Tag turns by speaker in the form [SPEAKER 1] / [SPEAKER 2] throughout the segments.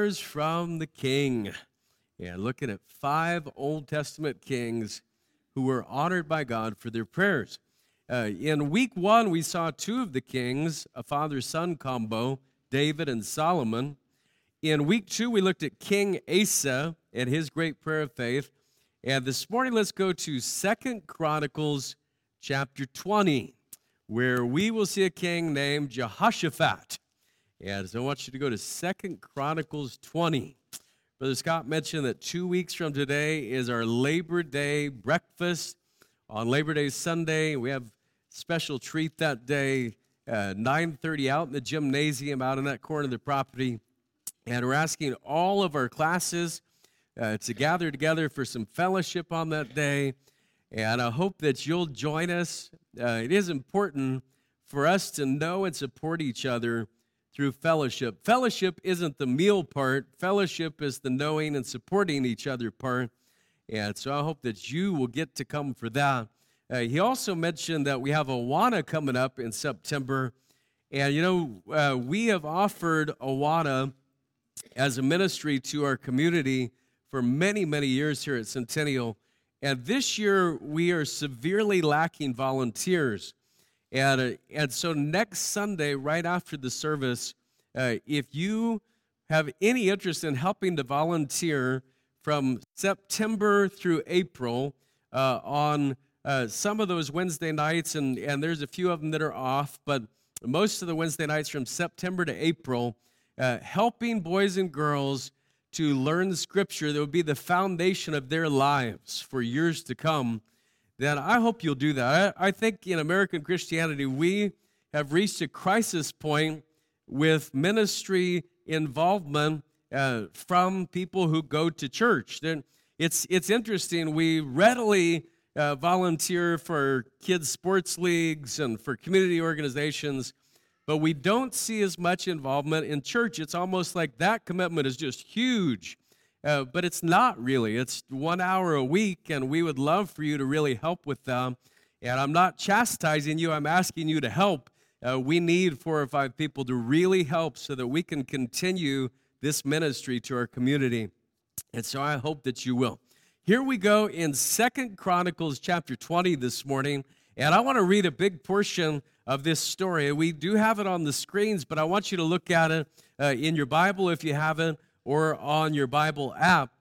[SPEAKER 1] Prayers from the King. And looking at five Old Testament kings who were honored by God for their prayers. Uh, in week one, we saw two of the kings, a father son combo, David and Solomon. In week two, we looked at King Asa and his great prayer of faith. And this morning, let's go to Second Chronicles chapter 20, where we will see a king named Jehoshaphat. And so I want you to go to Second Chronicles 20. Brother Scott mentioned that two weeks from today is our Labor Day breakfast. On Labor Day Sunday, we have special treat that day, uh, 9.30 out in the gymnasium out in that corner of the property. And we're asking all of our classes uh, to gather together for some fellowship on that day. And I hope that you'll join us. Uh, it is important for us to know and support each other through fellowship. Fellowship isn't the meal part, fellowship is the knowing and supporting each other part. And so I hope that you will get to come for that. Uh, he also mentioned that we have Awana coming up in September. And you know, uh, we have offered Awana as a ministry to our community for many, many years here at Centennial. And this year, we are severely lacking volunteers. And, uh, and so next Sunday, right after the service, uh, if you have any interest in helping to volunteer from September through April uh, on uh, some of those Wednesday nights, and, and there's a few of them that are off, but most of the Wednesday nights from September to April, uh, helping boys and girls to learn Scripture that would be the foundation of their lives for years to come then I hope you'll do that. I, I think in American Christianity, we have reached a crisis point with ministry involvement uh, from people who go to church. Then it's, it's interesting. We readily uh, volunteer for kids' sports leagues and for community organizations, but we don't see as much involvement in church. It's almost like that commitment is just huge. Uh, but it's not really. It's one hour a week, and we would love for you to really help with them. And I'm not chastising you, I'm asking you to help. Uh, we need four or five people to really help so that we can continue this ministry to our community. And so I hope that you will. Here we go in Second Chronicles chapter 20 this morning, and I want to read a big portion of this story. We do have it on the screens, but I want you to look at it uh, in your Bible if you haven't or on your Bible app.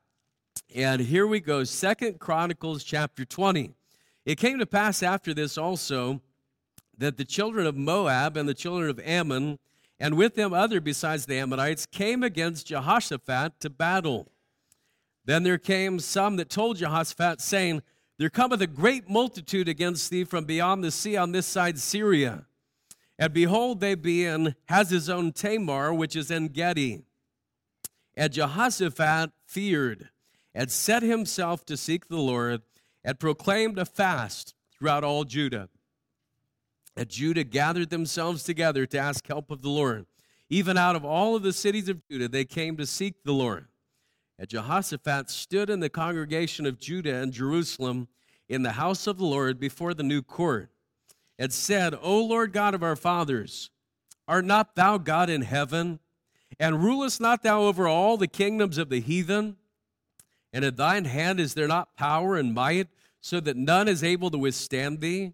[SPEAKER 1] And here we go, Second Chronicles chapter 20. It came to pass after this also that the children of Moab and the children of Ammon, and with them other besides the Ammonites, came against Jehoshaphat to battle. Then there came some that told Jehoshaphat, saying, There cometh a great multitude against thee from beyond the sea on this side Syria. And behold, they be in Hazazon Tamar, which is Engedi. And Jehoshaphat feared and set himself to seek the Lord and proclaimed a fast throughout all Judah. And Judah gathered themselves together to ask help of the Lord. Even out of all of the cities of Judah, they came to seek the Lord. And Jehoshaphat stood in the congregation of Judah and Jerusalem in the house of the Lord before the new court and said, O Lord God of our fathers, art not thou God in heaven? And rulest not thou over all the kingdoms of the heathen? And in thine hand is there not power and might, so that none is able to withstand thee?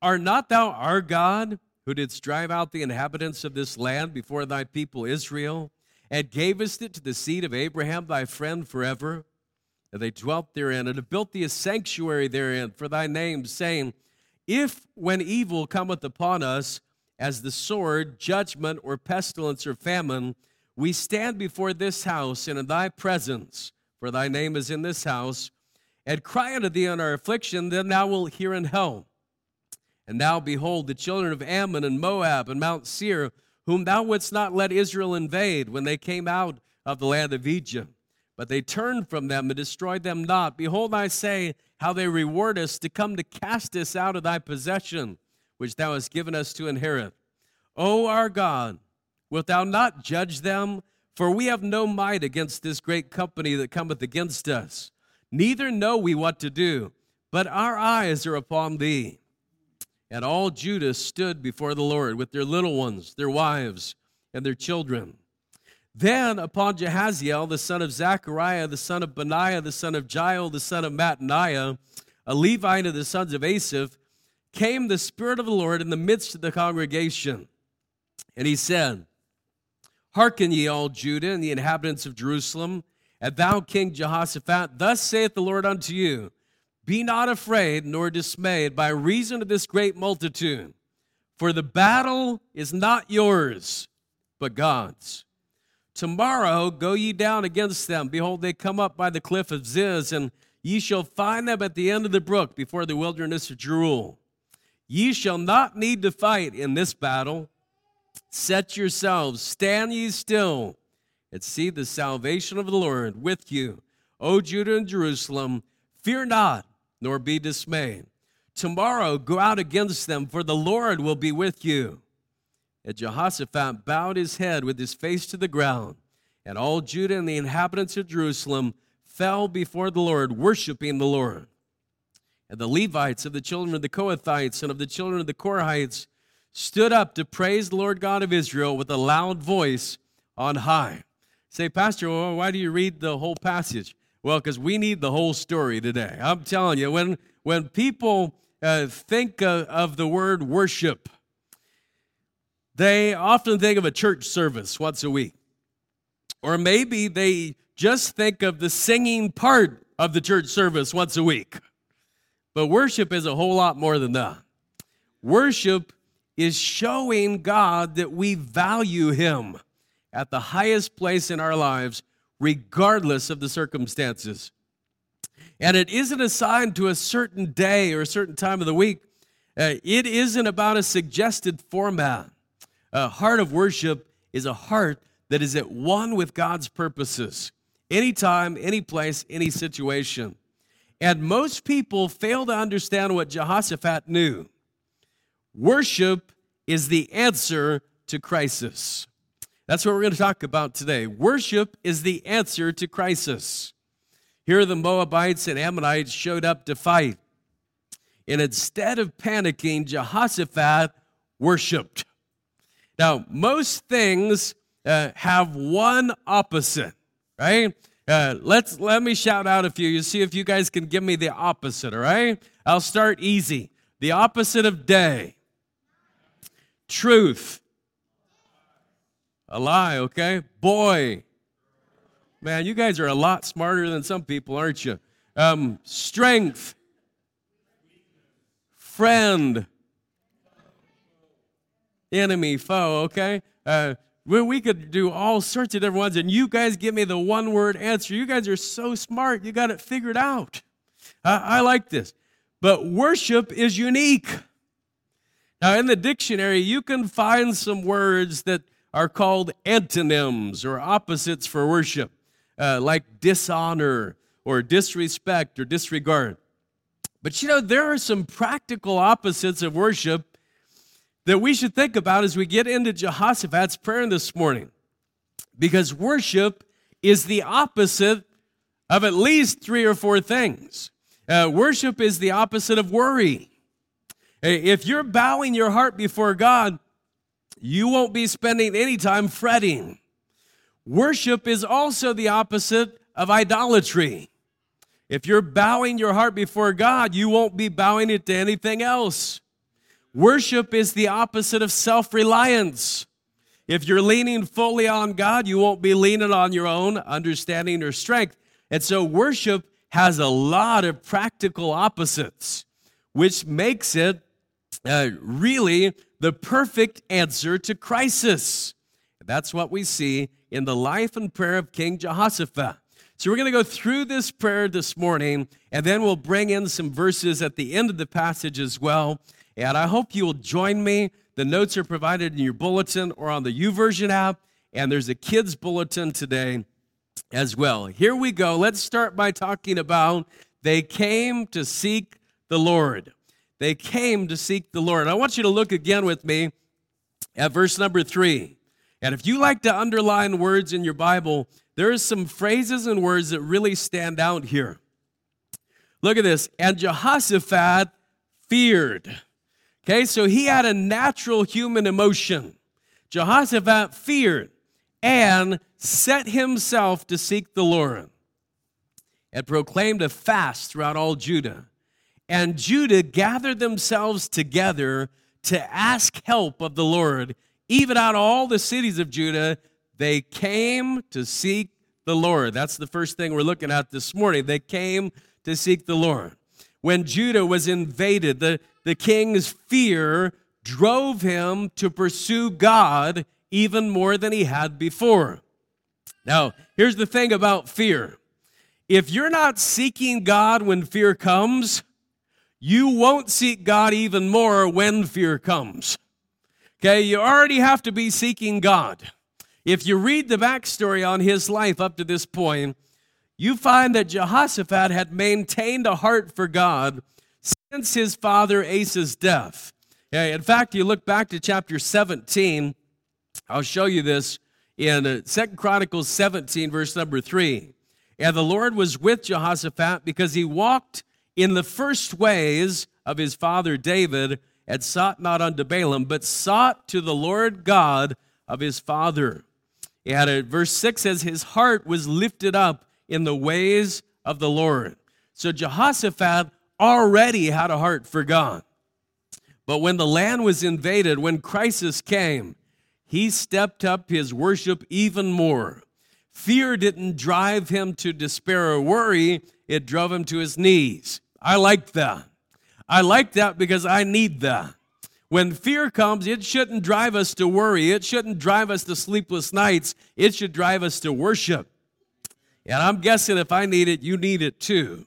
[SPEAKER 1] Art not thou our God, who didst drive out the inhabitants of this land before thy people Israel, and gavest it to the seed of Abraham thy friend forever? And they dwelt therein, and have built thee a sanctuary therein for thy name, saying, If when evil cometh upon us, as the sword, judgment, or pestilence or famine, we stand before this house and in thy presence, for thy name is in this house, and cry unto thee in our affliction, then thou wilt hear in hell. And now behold, the children of Ammon and Moab and Mount Seir, whom thou wouldst not let Israel invade when they came out of the land of Egypt. But they turned from them and destroyed them not. Behold, I say, how they reward us to come to cast us out of thy possession which thou hast given us to inherit. O our God, wilt thou not judge them? For we have no might against this great company that cometh against us. Neither know we what to do, but our eyes are upon thee. And all Judah stood before the Lord with their little ones, their wives, and their children. Then upon Jehaziel, the son of Zechariah, the son of Benaiah, the son of Jeiel, the son of Mattaniah, a Levite of the sons of Asaph, came the Spirit of the Lord in the midst of the congregation. And he said, Hearken ye all Judah and the inhabitants of Jerusalem, and thou King Jehoshaphat, thus saith the Lord unto you, Be not afraid nor dismayed by reason of this great multitude, for the battle is not yours, but God's. Tomorrow go ye down against them. Behold, they come up by the cliff of Ziz, and ye shall find them at the end of the brook before the wilderness of Jeruel. Ye shall not need to fight in this battle. Set yourselves, stand ye still, and see the salvation of the Lord with you. O Judah and Jerusalem, fear not, nor be dismayed. Tomorrow go out against them, for the Lord will be with you. And Jehoshaphat bowed his head with his face to the ground, and all Judah and the inhabitants of Jerusalem fell before the Lord, worshiping the Lord. And the Levites of the children of the Kohathites and of the children of the Korahites stood up to praise the Lord God of Israel with a loud voice on high. Say, Pastor, well, why do you read the whole passage? Well, because we need the whole story today. I'm telling you, when, when people uh, think of, of the word worship, they often think of a church service once a week. Or maybe they just think of the singing part of the church service once a week. But worship is a whole lot more than that. Worship is showing God that we value Him at the highest place in our lives, regardless of the circumstances. And it isn't assigned to a certain day or a certain time of the week. Uh, it isn't about a suggested format. A heart of worship is a heart that is at one with God's purposes, anytime, any place, any situation. And most people fail to understand what Jehoshaphat knew. Worship is the answer to crisis. That's what we're going to talk about today. Worship is the answer to crisis. Here the Moabites and Ammonites showed up to fight. And instead of panicking, Jehoshaphat worshiped. Now, most things uh, have one opposite, right? Uh, let's let me shout out a few. You see if you guys can give me the opposite. All right, I'll start easy. The opposite of day, truth, a lie. Okay, boy, man, you guys are a lot smarter than some people, aren't you? Um, strength, friend, enemy, foe, okay? Uh, we could do all sorts of different ones, and you guys give me the one word answer. You guys are so smart. You got it figured out. I, I like this. But worship is unique. Now, in the dictionary, you can find some words that are called antonyms or opposites for worship, uh, like dishonor or disrespect or disregard. But you know, there are some practical opposites of worship that we should think about as we get into Jehoshaphat's prayer this morning. Because worship is the opposite of at least three or four things. Uh, worship is the opposite of worry. If you're bowing your heart before God, you won't be spending any time fretting. Worship is also the opposite of idolatry. If you're bowing your heart before God, you won't be bowing it to anything else. Worship is the opposite of self reliance. If you're leaning fully on God, you won't be leaning on your own understanding or strength. And so, worship has a lot of practical opposites, which makes it uh, really the perfect answer to crisis. That's what we see in the life and prayer of King Jehoshaphat. So, we're going to go through this prayer this morning, and then we'll bring in some verses at the end of the passage as well. And I hope you will join me. The notes are provided in your bulletin or on the YouVersion app, and there's a kids bulletin today as well. Here we go. Let's start by talking about they came to seek the Lord. They came to seek the Lord. I want you to look again with me at verse number three. And if you like to underline words in your Bible, there are some phrases and words that really stand out here. Look at this. And Jehoshaphat feared. Okay, so he had a natural human emotion. Jehoshaphat feared. and set himself to seek the Lord and proclaimed a fast throughout all Judah. And Judah gathered themselves together to ask help of the Lord. Even out of all the cities of Judah, they came to seek the Lord. That's the first thing we're looking at this morning. They came to seek the Lord. When Judah was invaded, the, the king's fear drove him to pursue God even more than he had before. Now, here's the thing about fear if you're not seeking God when fear comes, you won't seek God even more when fear comes. Okay, you already have to be seeking God. If you read the backstory on his life up to this point, you find that Jehoshaphat had maintained a heart for God since his father Asa's death. In fact, you look back to chapter 17, I'll show you this in uh, Second Chronicles 17, verse number 3. And the Lord was with Jehoshaphat because he walked in the first ways of his father David and sought not unto Baalim, but sought to the Lord God of his father. And uh, verse 6 says, His heart was lifted up in the ways of the Lord. So Jehoshaphat already had a heart for God. But when the land was invaded, when crisis came, he stepped up his worship even more. Fear didn't drive him to despair or worry, it drove him to his knees. I like that. I like that because I need that. When fear comes, it shouldn't drive us to worry. It shouldn't drive us to sleepless nights. It should drive us to worship. And I'm guessing if I need it, you need it too.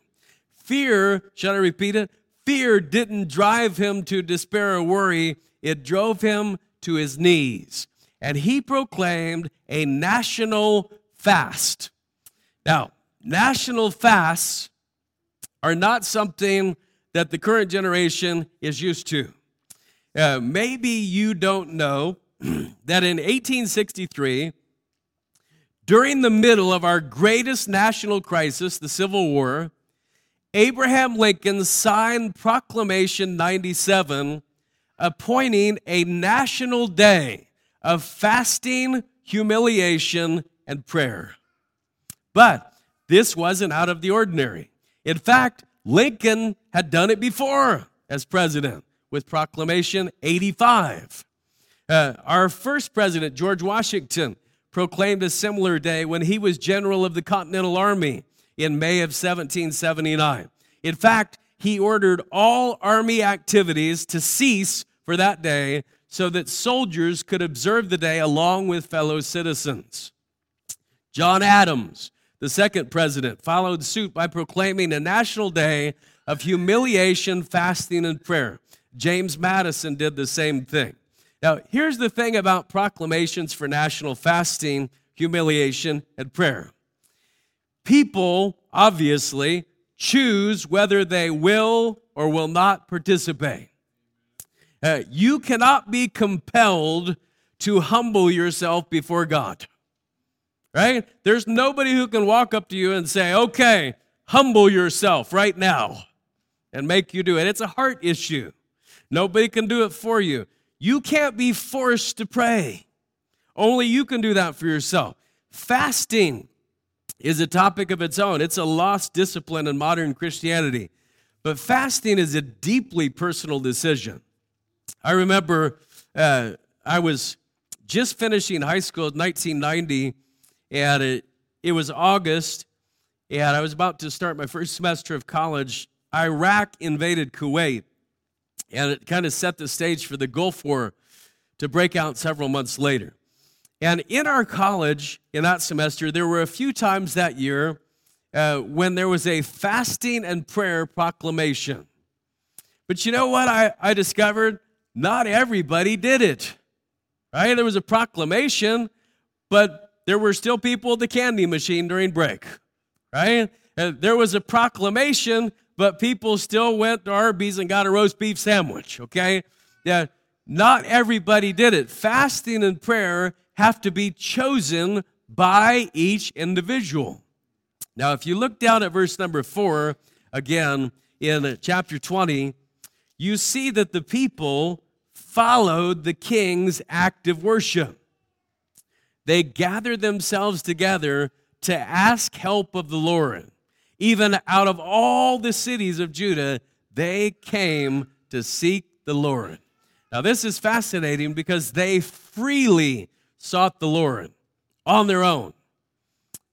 [SPEAKER 1] Fear, should I repeat it? Fear didn't drive him to despair or worry, it drove him to his knees. And he proclaimed a national fast. Now, national fasts are not something that the current generation is used to. Uh, maybe you don't know that in 1863, during the middle of our greatest national crisis, the Civil War, Abraham Lincoln signed Proclamation 97 appointing a national day of fasting, humiliation, and prayer. But this wasn't out of the ordinary. In fact, Lincoln had done it before as president with Proclamation 85. Uh, our first president, George Washington, proclaimed a similar day when he was general of the Continental Army in May of 1779. In fact, he ordered all army activities to cease for that day so that soldiers could observe the day along with fellow citizens. John Adams, the second president, followed suit by proclaiming a national day of humiliation, fasting, and prayer. James Madison did the same thing. Now, here's the thing about proclamations for national fasting, humiliation, and prayer. People, obviously, choose whether they will or will not participate. Uh, you cannot be compelled to humble yourself before God right? There's nobody who can walk up to you and say, okay, humble yourself right now and make you do it. It's a heart issue. Nobody can do it for you. You can't be forced to pray. Only you can do that for yourself. Fasting is a topic of its own. It's a lost discipline in modern Christianity. But fasting is a deeply personal decision. I remember uh, I was just finishing high school in 1990 and it, it was August, and I was about to start my first semester of college. Iraq invaded Kuwait, and it kind of set the stage for the Gulf War to break out several months later. And in our college, in that semester, there were a few times that year uh, when there was a fasting and prayer proclamation. But you know what I, I discovered? Not everybody did it. Right? There was a proclamation, but there were still people at the candy machine during break, right? And there was a proclamation, but people still went to Arby's and got a roast beef sandwich, okay? Yeah, not everybody did it. Fasting and prayer have to be chosen by each individual. Now, if you look down at verse number four, again, in chapter 20, you see that the people followed the king's act of worship. they gathered themselves together to ask help of the Lord. Even out of all the cities of Judah, they came to seek the Lord. Now, this is fascinating because they freely sought the Lord on their own.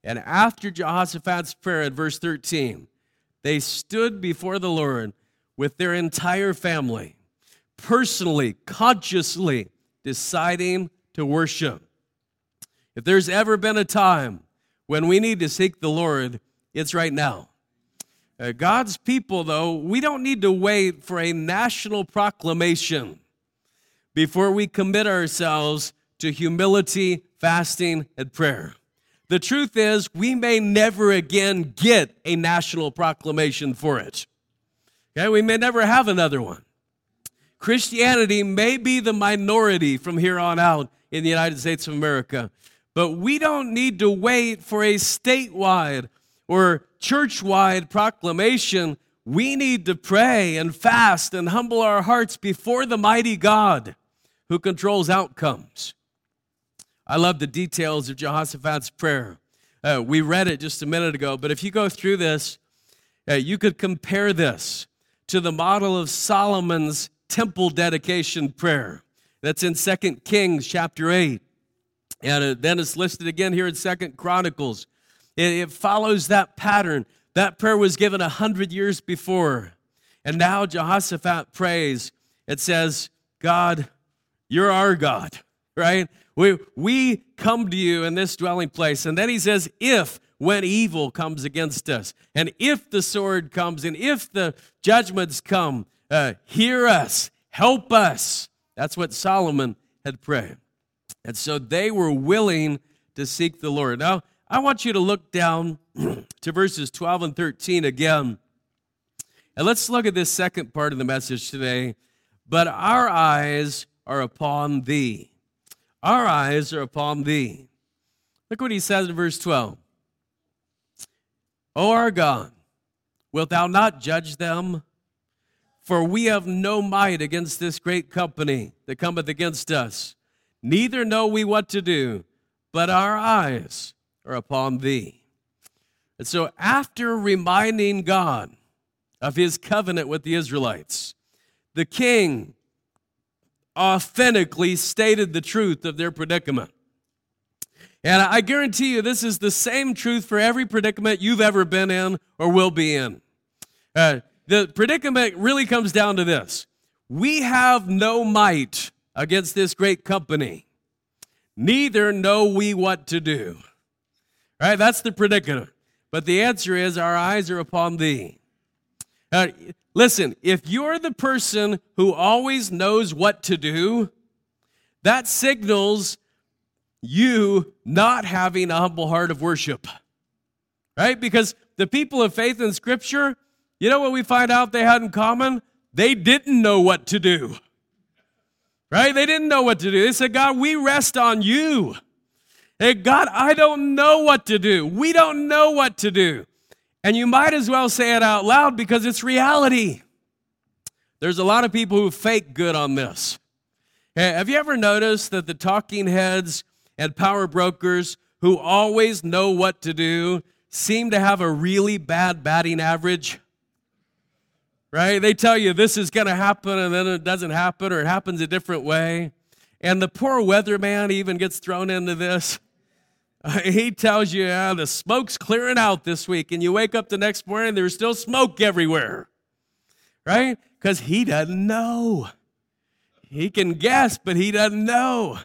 [SPEAKER 1] And after Jehoshaphat's prayer at verse 13, they stood before the Lord with their entire family, personally, consciously deciding to worship. If there's ever been a time when we need to seek the Lord, it's right now. Uh, God's people, though, we don't need to wait for a national proclamation before we commit ourselves to humility, fasting, and prayer. The truth is, we may never again get a national proclamation for it. Okay, we may never have another one. Christianity may be the minority from here on out in the United States of America, but we don't need to wait for a statewide or church wide proclamation. We need to pray and fast and humble our hearts before the mighty God who controls outcomes. I love the details of Jehoshaphat's prayer. Uh, we read it just a minute ago, but if you go through this, uh, you could compare this to the model of Solomon's temple dedication prayer. That's in Second Kings chapter 8. And uh, then it's listed again here in Second Chronicles. It, it follows that pattern. That prayer was given a hundred years before. And now Jehoshaphat prays. It says, God, you're our God, right? We, we come to you in this dwelling place. And then he says, if when evil comes against us, and if the sword comes, and if the judgments come, uh, hear us, help us. That's what Solomon had prayed. And so they were willing to seek the Lord. Now, I want you to look down to verses 12 and 13 again. And let's look at this second part of the message today. But our eyes are upon thee. Our eyes are upon thee. Look what he says in verse 12. O our God, wilt thou not judge them? For we have no might against this great company that cometh against us. Neither know we what to do, but our eyes are upon thee. And so, after reminding God of his covenant with the Israelites, the king authentically stated the truth of their predicament. And I guarantee you, this is the same truth for every predicament you've ever been in or will be in. Uh, the predicament really comes down to this we have no might against this great company, neither know we what to do. Right? That's the predicament. But the answer is, our eyes are upon thee. Uh, listen, if you're the person who always knows what to do, that signals you not having a humble heart of worship. Right? Because the people of faith in Scripture, you know what we find out they had in common? They didn't know what to do. Right? They didn't know what to do. They said, God, we rest on you. Hey, God, I don't know what to do. We don't know what to do. And you might as well say it out loud because it's reality. There's a lot of people who fake good on this. Have you ever noticed that the talking heads and power brokers who always know what to do seem to have a really bad batting average? Right? They tell you this is going to happen and then it doesn't happen or it happens a different way. And the poor weatherman even gets thrown into this. he tells you yeah, the smoke's clearing out this week, and you wake up the next morning, there's still smoke everywhere, right? Because he doesn't know. He can guess, but he doesn't know.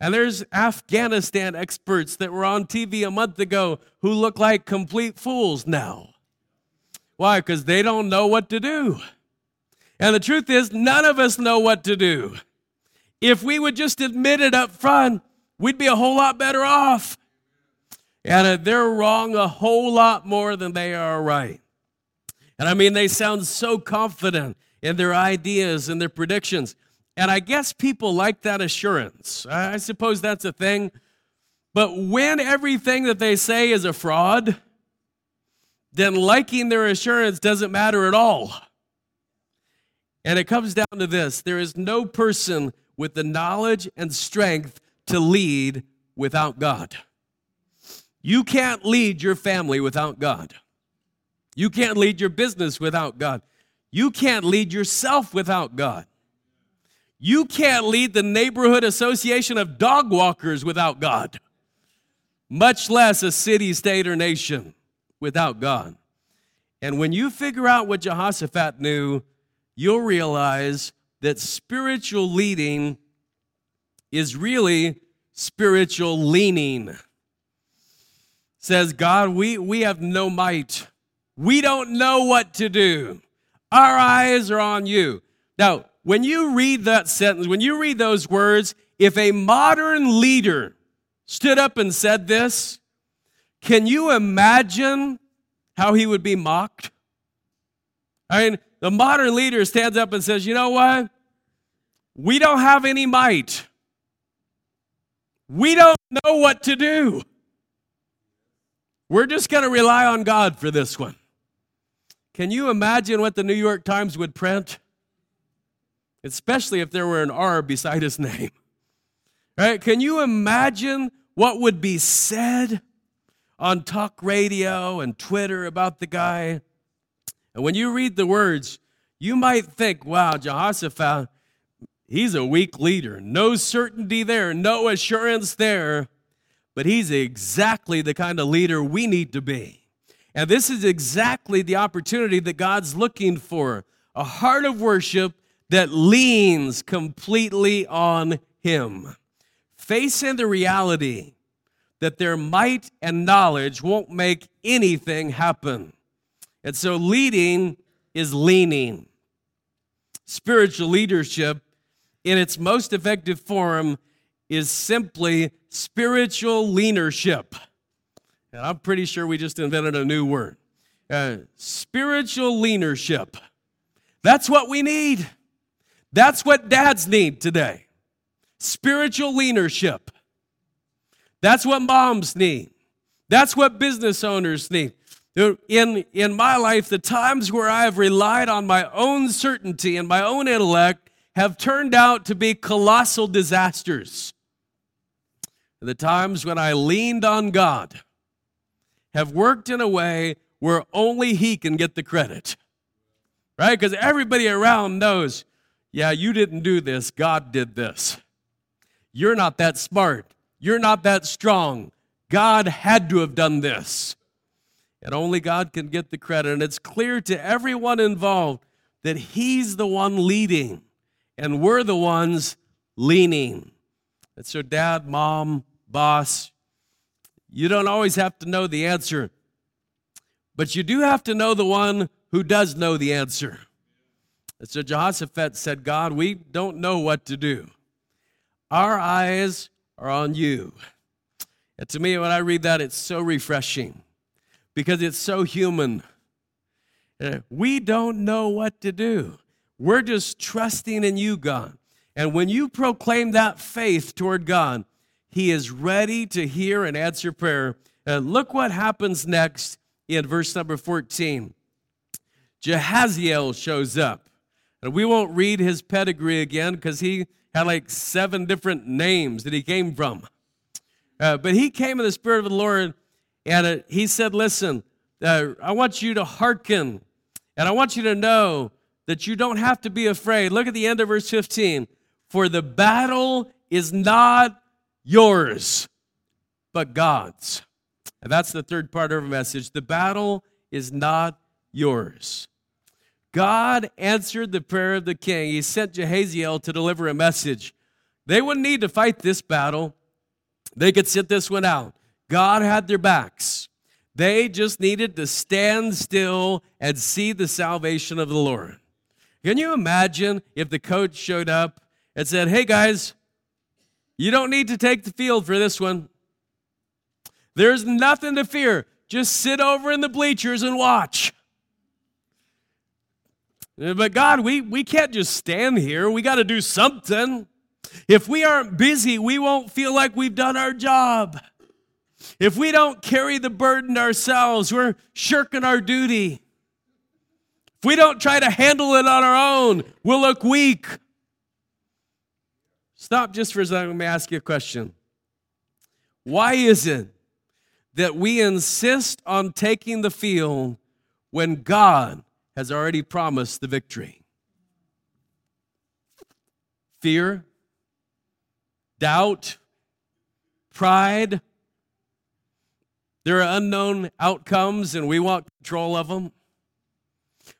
[SPEAKER 1] And there's Afghanistan experts that were on TV a month ago who look like complete fools now. Why? Because they don't know what to do. And the truth is, none of us know what to do. If we would just admit it up front, we'd be a whole lot better off. And they're wrong a whole lot more than they are right. And I mean, they sound so confident in their ideas and their predictions. And I guess people like that assurance. I suppose that's a thing. But when everything that they say is a fraud, then liking their assurance doesn't matter at all. And it comes down to this there is no person with the knowledge and strength to lead without God. You can't lead your family without God. You can't lead your business without God. You can't lead yourself without God. You can't lead the neighborhood association of dog walkers without God, much less a city, state, or nation without God. And when you figure out what Jehoshaphat knew, you'll realize that spiritual leading is really spiritual leaning. Says God, we, we have no might. We don't know what to do. Our eyes are on you. Now, when you read that sentence, when you read those words, if a modern leader stood up and said this, can you imagine how he would be mocked? I mean, the modern leader stands up and says, You know what? We don't have any might. We don't know what to do. We're just going to rely on God for this one. Can you imagine what the New York Times would print? Especially if there were an R beside his name. Right? Can you imagine what would be said on talk radio and Twitter about the guy? And when you read the words, you might think, wow, Jehoshaphat, he's a weak leader. No certainty there, no assurance there. But he's exactly the kind of leader we need to be. And this is exactly the opportunity that God's looking for a heart of worship that leans completely on Him. Facing the reality that their might and knowledge won't make anything happen. And so leading is leaning. Spiritual leadership, in its most effective form, is simply spiritual leadership. And I'm pretty sure we just invented a new word. Uh, spiritual leadership. That's what we need. That's what dads need today. Spiritual leadership. That's what moms need. That's what business owners need. In, in my life, the times where I have relied on my own certainty and my own intellect have turned out to be colossal disasters. The times when I leaned on God have worked in a way where only He can get the credit. Right? Because everybody around knows, yeah, you didn't do this, God did this. You're not that smart. You're not that strong. God had to have done this. And only God can get the credit. And it's clear to everyone involved that He's the one leading and we're the ones leaning. And so, dad, mom, boss, you don't always have to know the answer, but you do have to know the one who does know the answer. And so Jehoshaphat said, God, we don't know what to do. Our eyes are on you. And to me, when I read that, it's so refreshing because it's so human. Uh, we don't know what to do. We're just trusting in you, God. And when you proclaim that faith toward God, He is ready to hear and answer prayer. And look what happens next in verse number 14. Jehaziel shows up. And we won't read his pedigree again because he had like seven different names that he came from. Uh, but he came in the Spirit of the Lord and uh, he said, Listen, uh, I want you to hearken and I want you to know that you don't have to be afraid. Look at the end of verse 15. For the battle is not yours, but God's. And that's the third part of our message. The battle is not yours. God answered the prayer of the king. He sent Jehaziel to deliver a message. They wouldn't need to fight this battle, they could sit this one out. God had their backs. They just needed to stand still and see the salvation of the Lord. Can you imagine if the coach showed up and said, Hey guys, you don't need to take the field for this one. There's nothing to fear. Just sit over in the bleachers and watch. But God, we, we can't just stand here. We got to do something. If we aren't busy, we won't feel like we've done our job. If we don't carry the burden ourselves, we're shirking our duty. If we don't try to handle it on our own, we'll look weak. Stop just for a second. Let me ask you a question. Why is it that we insist on taking the field when God has already promised the victory? Fear, doubt, pride. There are unknown outcomes and we want control of them.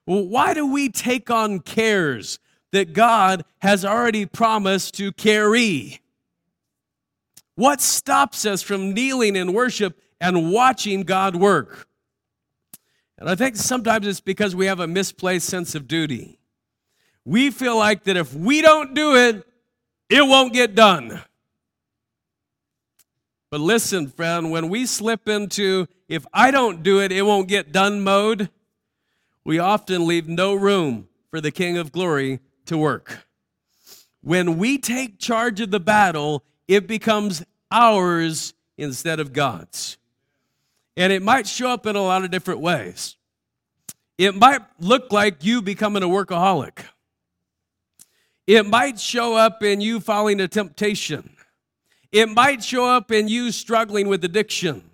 [SPEAKER 1] Well, why do we take on cares that God has already promised to carry? What stops us from kneeling in worship and watching God work? And I think sometimes it's because we have a misplaced sense of duty. We feel like that if we don't do it, it won't get done. But listen, friend, when we slip into if I don't do it, it won't get done mode, we often leave no room for the King of Glory to work. When we take charge of the battle, it becomes ours instead of God's. And it might show up in a lot of different ways. It might look like you becoming a workaholic. It might show up in you falling to temptation. It might show up in you struggling with addiction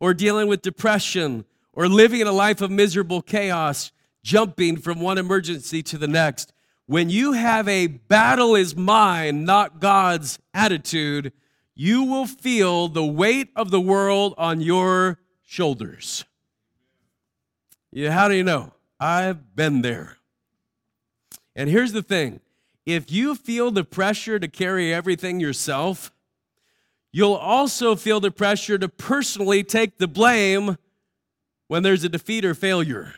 [SPEAKER 1] or dealing with depression or living a life of miserable chaos, jumping from one emergency to the next. When you have a battle is mine, not God's attitude, you will feel the weight of the world on your shoulders. Yeah, how do you know? I've been there. And here's the thing if you feel the pressure to carry everything yourself, you'll also feel the pressure to personally take the blame when there's a defeat or failure.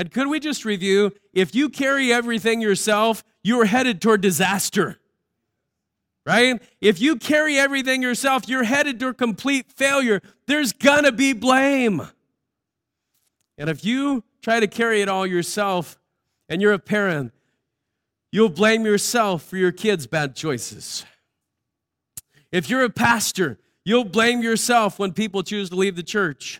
[SPEAKER 1] And could we just review? If you carry everything yourself, you are headed toward disaster. Right? If you carry everything yourself, you're headed toward complete failure. There's gonna be blame. And if you try to carry it all yourself and you're a parent, you'll blame yourself for your kids' bad choices. If you're a pastor, you'll blame yourself when people choose to leave the church.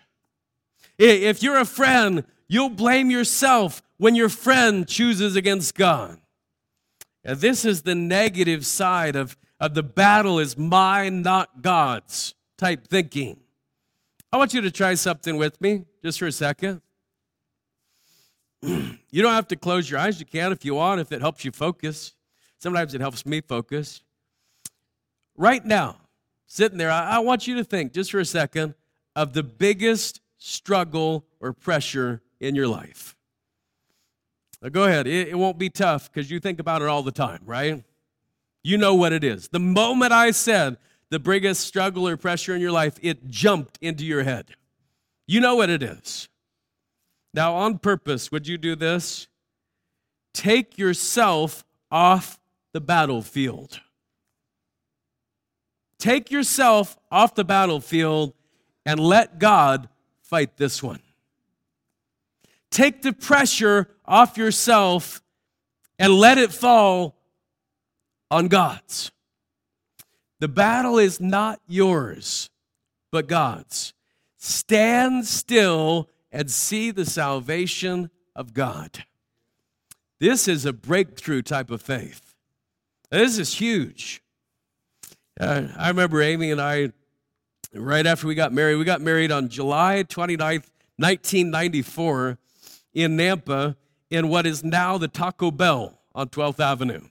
[SPEAKER 1] If you're a friend, you'll blame yourself when your friend chooses against God. And this is the negative side of, of the battle is mine, not God's type thinking. I want you to try something with me just for a second. you don't have to close your eyes. You can if you want, if it helps you focus. Sometimes it helps me focus. Right now, sitting there, I, I want you to think just for a second of the biggest struggle or pressure in your life. Now go ahead. It, it won't be tough because you think about it all the time, right? You know what it is. The moment I said the biggest struggle or pressure in your life, it jumped into your head. You know what it is. Now, on purpose, would you do this? Take yourself off the battlefield. Take yourself off the battlefield and let God fight this one. Take the pressure off yourself and let it fall on God's. The battle is not yours, but God's. Stand still and see the salvation of God. This is a breakthrough type of faith. This is huge. Uh, I remember Amy and I right after we got married. We got married on July 29th, 1994, in Nampa, in what is now the Taco Bell on 12th Avenue.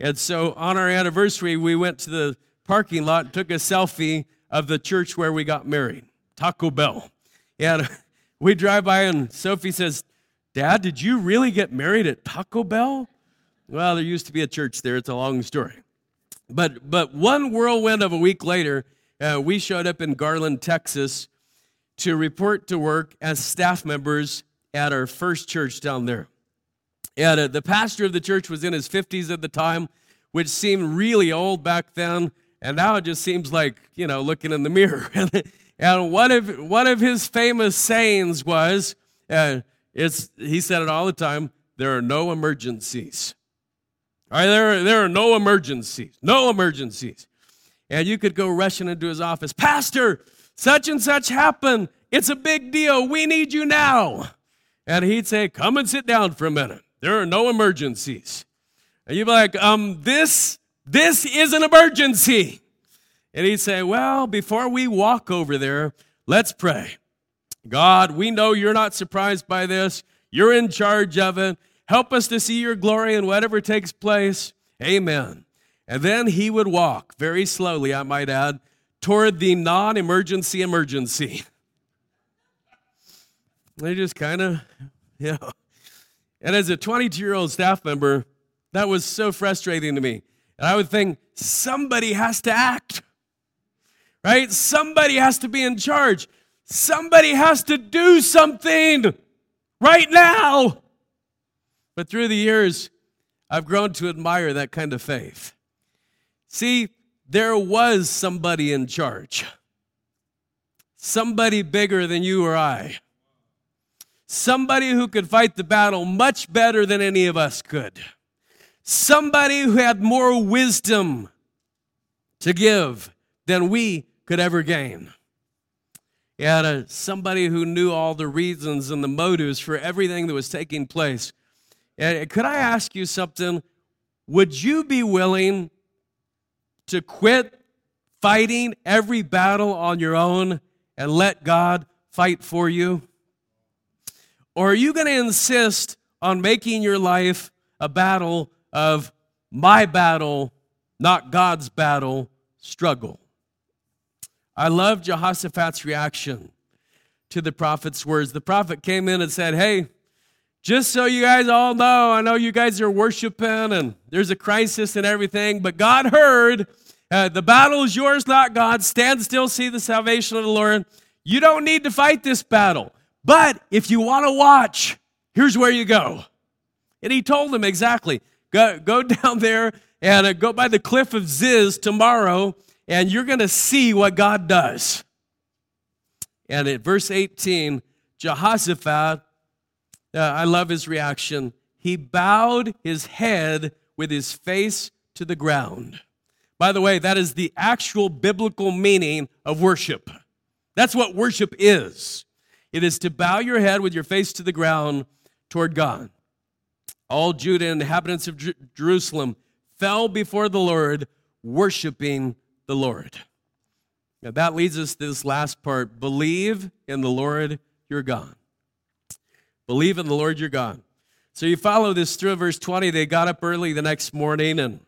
[SPEAKER 1] And so on our anniversary, we went to the parking lot took a selfie of the church where we got married, Taco Bell. And we drive by, and Sophie says, Dad, did you really get married at Taco Bell? Well, there used to be a church there. It's a long story. But, but one whirlwind of a week later, uh, we showed up in Garland, Texas to report to work as staff members at our first church down there. And uh, the pastor of the church was in his 50s at the time, which seemed really old back then. And now it just seems like, you know, looking in the mirror. and one of, one of his famous sayings was, uh, it's, he said it all the time there are no emergencies. All right, there, there are no emergencies. No emergencies and you could go rushing into his office Pastor, such and such happened. It's a big deal. We need you now. And he'd say, Come and sit down for a minute. There are no emergencies. And you'd be like, um, this, this is an emergency. And he'd say, Well, before we walk over there, let's pray. God, we know you're not surprised by this. You're in charge of it. Help us to see your glory in whatever takes place. Amen. And then he would walk very slowly, I might add, toward the non emergency emergency. They just kind of, you know. And as a 22 year old staff member, that was so frustrating to me. And I would think, somebody has to act, right? Somebody has to be in charge. Somebody has to do something right now. But through the years, I've grown to admire that kind of faith. See, there was somebody in charge, somebody bigger than you or I, somebody who could fight the battle much better than any of us could, somebody who had more wisdom to give than we could ever gain. He had a, somebody who knew all the reasons and the motives for everything that was taking place. And could I ask you something? Would you be willing to quit fighting every battle on your own and let God fight for you? Or are you going to insist on making your life a battle of my battle, not God's battle, struggle? I love Jehoshaphat's reaction to the prophet's words. The prophet came in and said, Hey, just so you guys all know, I know you guys are worshiping and there's a crisis and everything, but God heard uh, the battle is yours, not God. Stand still, see the salvation of the Lord. You don't need to fight this battle. But if you want to watch, here's where you go. And he told them exactly go, go down there and uh, go by the cliff of Ziz tomorrow and you're going to see what God does. And at verse 18, Jehoshaphat, uh, I love his reaction. He bowed his head with his face to the ground. By the way, that is the actual biblical meaning of worship. That's what worship is it is to bow your head with your face to the ground toward God. All Judah and inhabitants of Jerusalem fell before the Lord, worshiping the Lord. Now that leads us to this last part believe in the Lord your God. Believe in the Lord your God. So you follow this through verse 20. They got up early the next morning and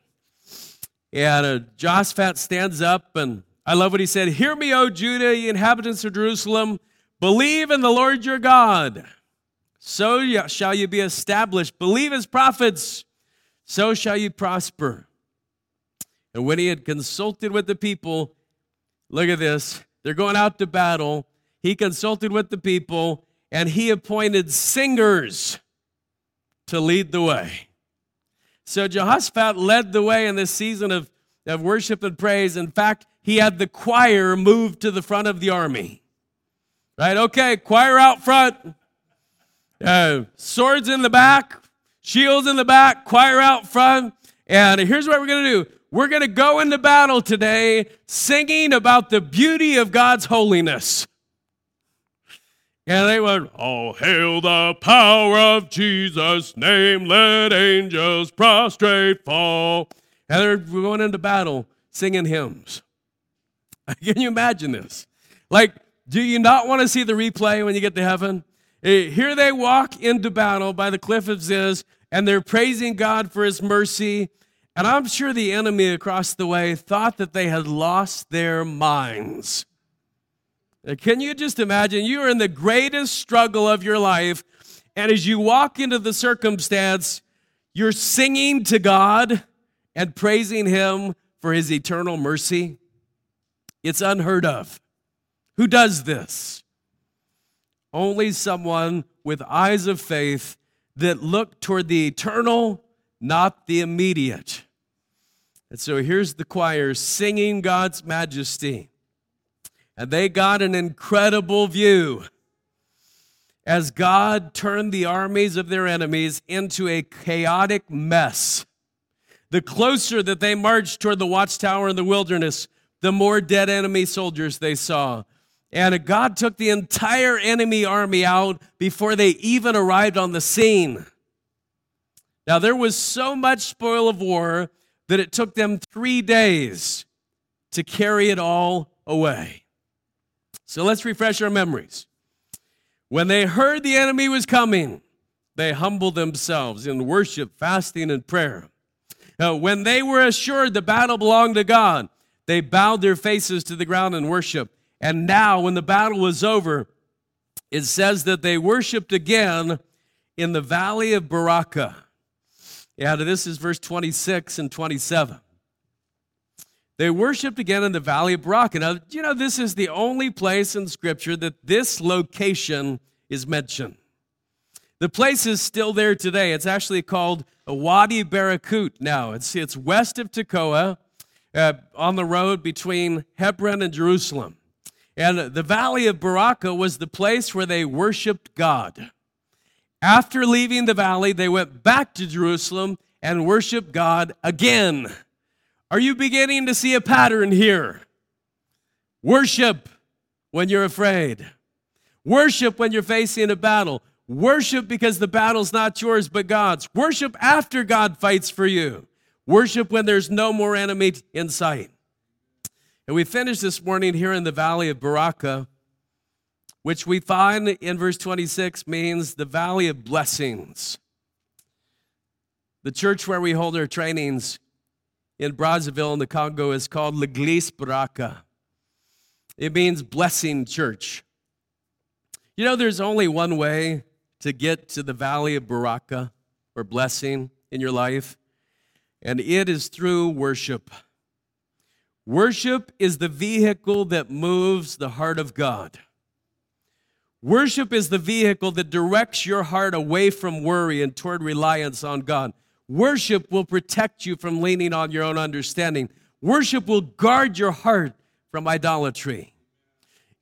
[SPEAKER 1] and uh, stands up and I love what he said Hear me, O Judah, ye inhabitants of Jerusalem, believe in the Lord your God. So shall you be established. Believe his prophets, so shall you prosper. And when he had consulted with the people, look at this, they're going out to battle. He consulted with the people and he appointed singers to lead the way. So Jehoshaphat led the way in this season of, of worship and praise. In fact, he had the choir moved to the front of the army. Right? Okay, choir out front, uh, swords in the back, shields in the back, choir out front. And here's what we're going to do we're going to go into battle today singing about the beauty of God's holiness. And they went, Oh, hail the power of Jesus' name, let angels prostrate fall. And they're going into battle singing hymns. Can you imagine this? Like, do you not want to see the replay when you get to heaven? Eh, here they walk into battle by the cliff of Ziz, and they're praising God for his mercy and I'm sure the enemy across the way thought that they had lost their minds. Can you just imagine? You are in the greatest struggle of your life, and as you walk into the circumstance, you're singing to God and praising Him for His eternal mercy. It's unheard of. Who does this? Only someone with eyes of faith that look toward the eternal, not the immediate. And so here's the choir singing God's majesty. And they got an incredible view as God turned the armies of their enemies into a chaotic mess. The closer that they marched toward the watchtower in the wilderness, the more dead enemy soldiers they saw. And God took the entire enemy army out before they even arrived on the scene. Now, there was so much spoil of war that it took them three days to carry it all away. So let's refresh our memories. When they heard the enemy was coming, they humbled themselves in worship, fasting, and prayer. Uh, when they were assured the battle belonged to God, they bowed their faces to the ground in worship. And now, when the battle was over, it says that they worshiped again in the valley of Berachah. Yeah, this is verse 26 and 27. They worshiped again in the valley of Berachah. Now, you know, this is the only place in Scripture that this location is mentioned. The place is still there today. It's actually called Wadi Barakut now. It's, it's west of Tekoa uh, on the road between Hebron and Jerusalem. And the valley of Berachah was the place where they worshiped God. After leaving the valley, they went back to Jerusalem and worshiped God again. Are you beginning to see a pattern here? Worship when you're afraid. Worship when you're facing a battle. Worship because the battle's not yours but God's. Worship after God fights for you. Worship when there's no more enemy in sight. And we finish this morning here in the valley of Baraka, which we find in verse 26 means the valley of blessings. The church where we hold our trainings in Brazzaville in the Congo is called L'Eglise Baraka. It means blessing church. You know, there's only one way to get to the valley of Baraka or blessing in your life, and it is through worship. Worship is the vehicle that moves the heart of God. Worship is the vehicle that directs your heart away from worry and toward reliance on God. Worship will protect you from leaning on your own understanding. Worship will guard your heart from idolatry.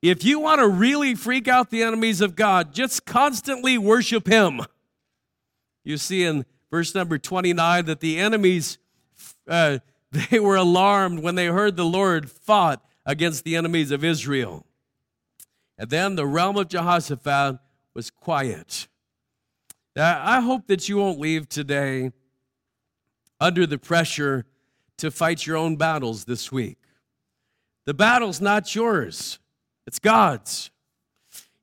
[SPEAKER 1] If you want to really freak out the enemies of God, just constantly worship Him. You see in verse number 29 that the enemies, uh, they were alarmed when they heard the Lord fought against the enemies of Israel. And then the realm of Jehoshaphat was quiet. Now, I hope that you won't leave today under the pressure to fight your own battles this week. The battle's not yours. It's God's.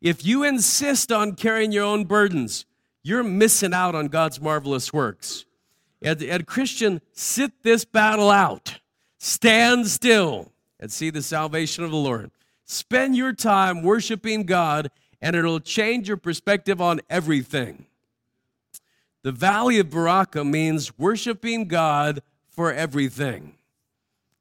[SPEAKER 1] If you insist on carrying your own burdens, you're missing out on God's marvelous works. And, and Christian, sit this battle out. Stand still and see the salvation of the Lord. Spend your time worshiping God, and it'll change your perspective on everything. The valley of Berachah means worshiping God for everything.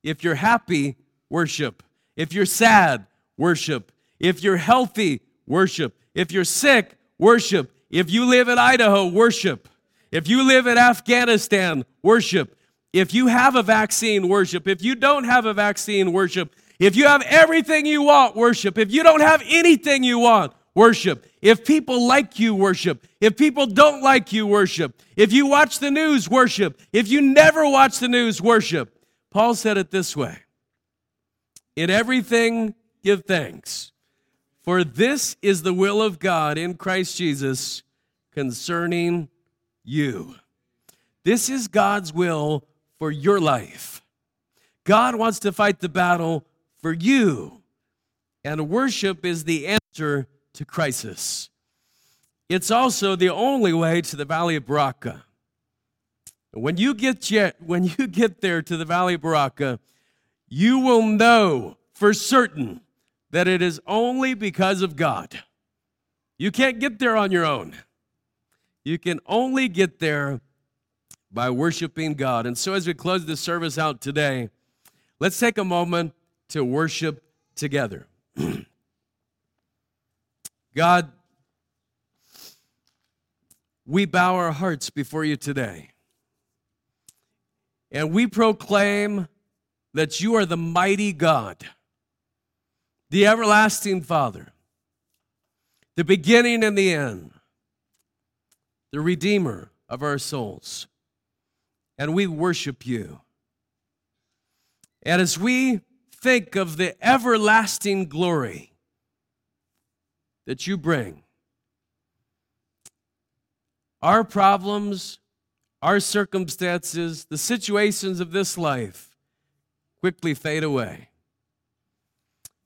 [SPEAKER 1] If you're happy, worship. If you're sad, worship. If you're healthy, worship. If you're sick, worship. If you live in Idaho, worship. If you live in Afghanistan, worship. If you have a vaccine, worship. If you don't have a vaccine, worship. If you have everything you want, worship. If you don't have anything you want, worship. If people like you, worship. If people don't like you, worship. If you watch the news, worship. If you never watch the news, worship. Paul said it this way In everything, give thanks. For this is the will of God in Christ Jesus concerning you. This is God's will for your life. God wants to fight the battle for you. And worship is the answer to crisis. It's also the only way to the Valley of Berachah. When you get when you get there to the Valley of Berachah, you will know for certain that it is only because of God. You can't get there on your own. You can only get there by worshiping God. And so, as we close this service out today, let's take a moment to worship together. God, we bow our hearts before you today. And we proclaim that you are the mighty God the everlasting Father, the beginning and the end, the Redeemer of our souls. And we worship you. And as we think of the everlasting glory that you bring, our problems, our circumstances, the situations of this life quickly fade away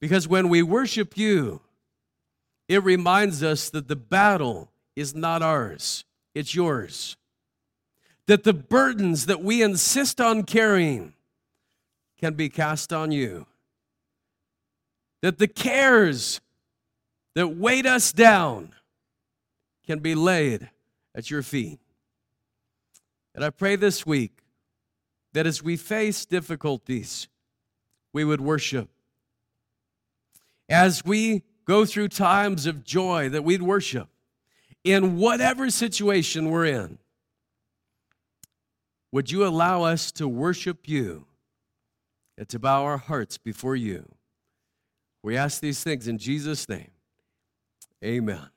[SPEAKER 1] Because when we worship you, it reminds us that the battle is not ours, it's yours. That the burdens that we insist on carrying can be cast on you. That the cares that weight us down can be laid at your feet. And I pray this week that as we face difficulties, we would worship. As we go through times of joy, that we'd worship in whatever situation we're in. Would you allow us to worship you and to bow our hearts before you? We ask these things in Jesus' name. Amen.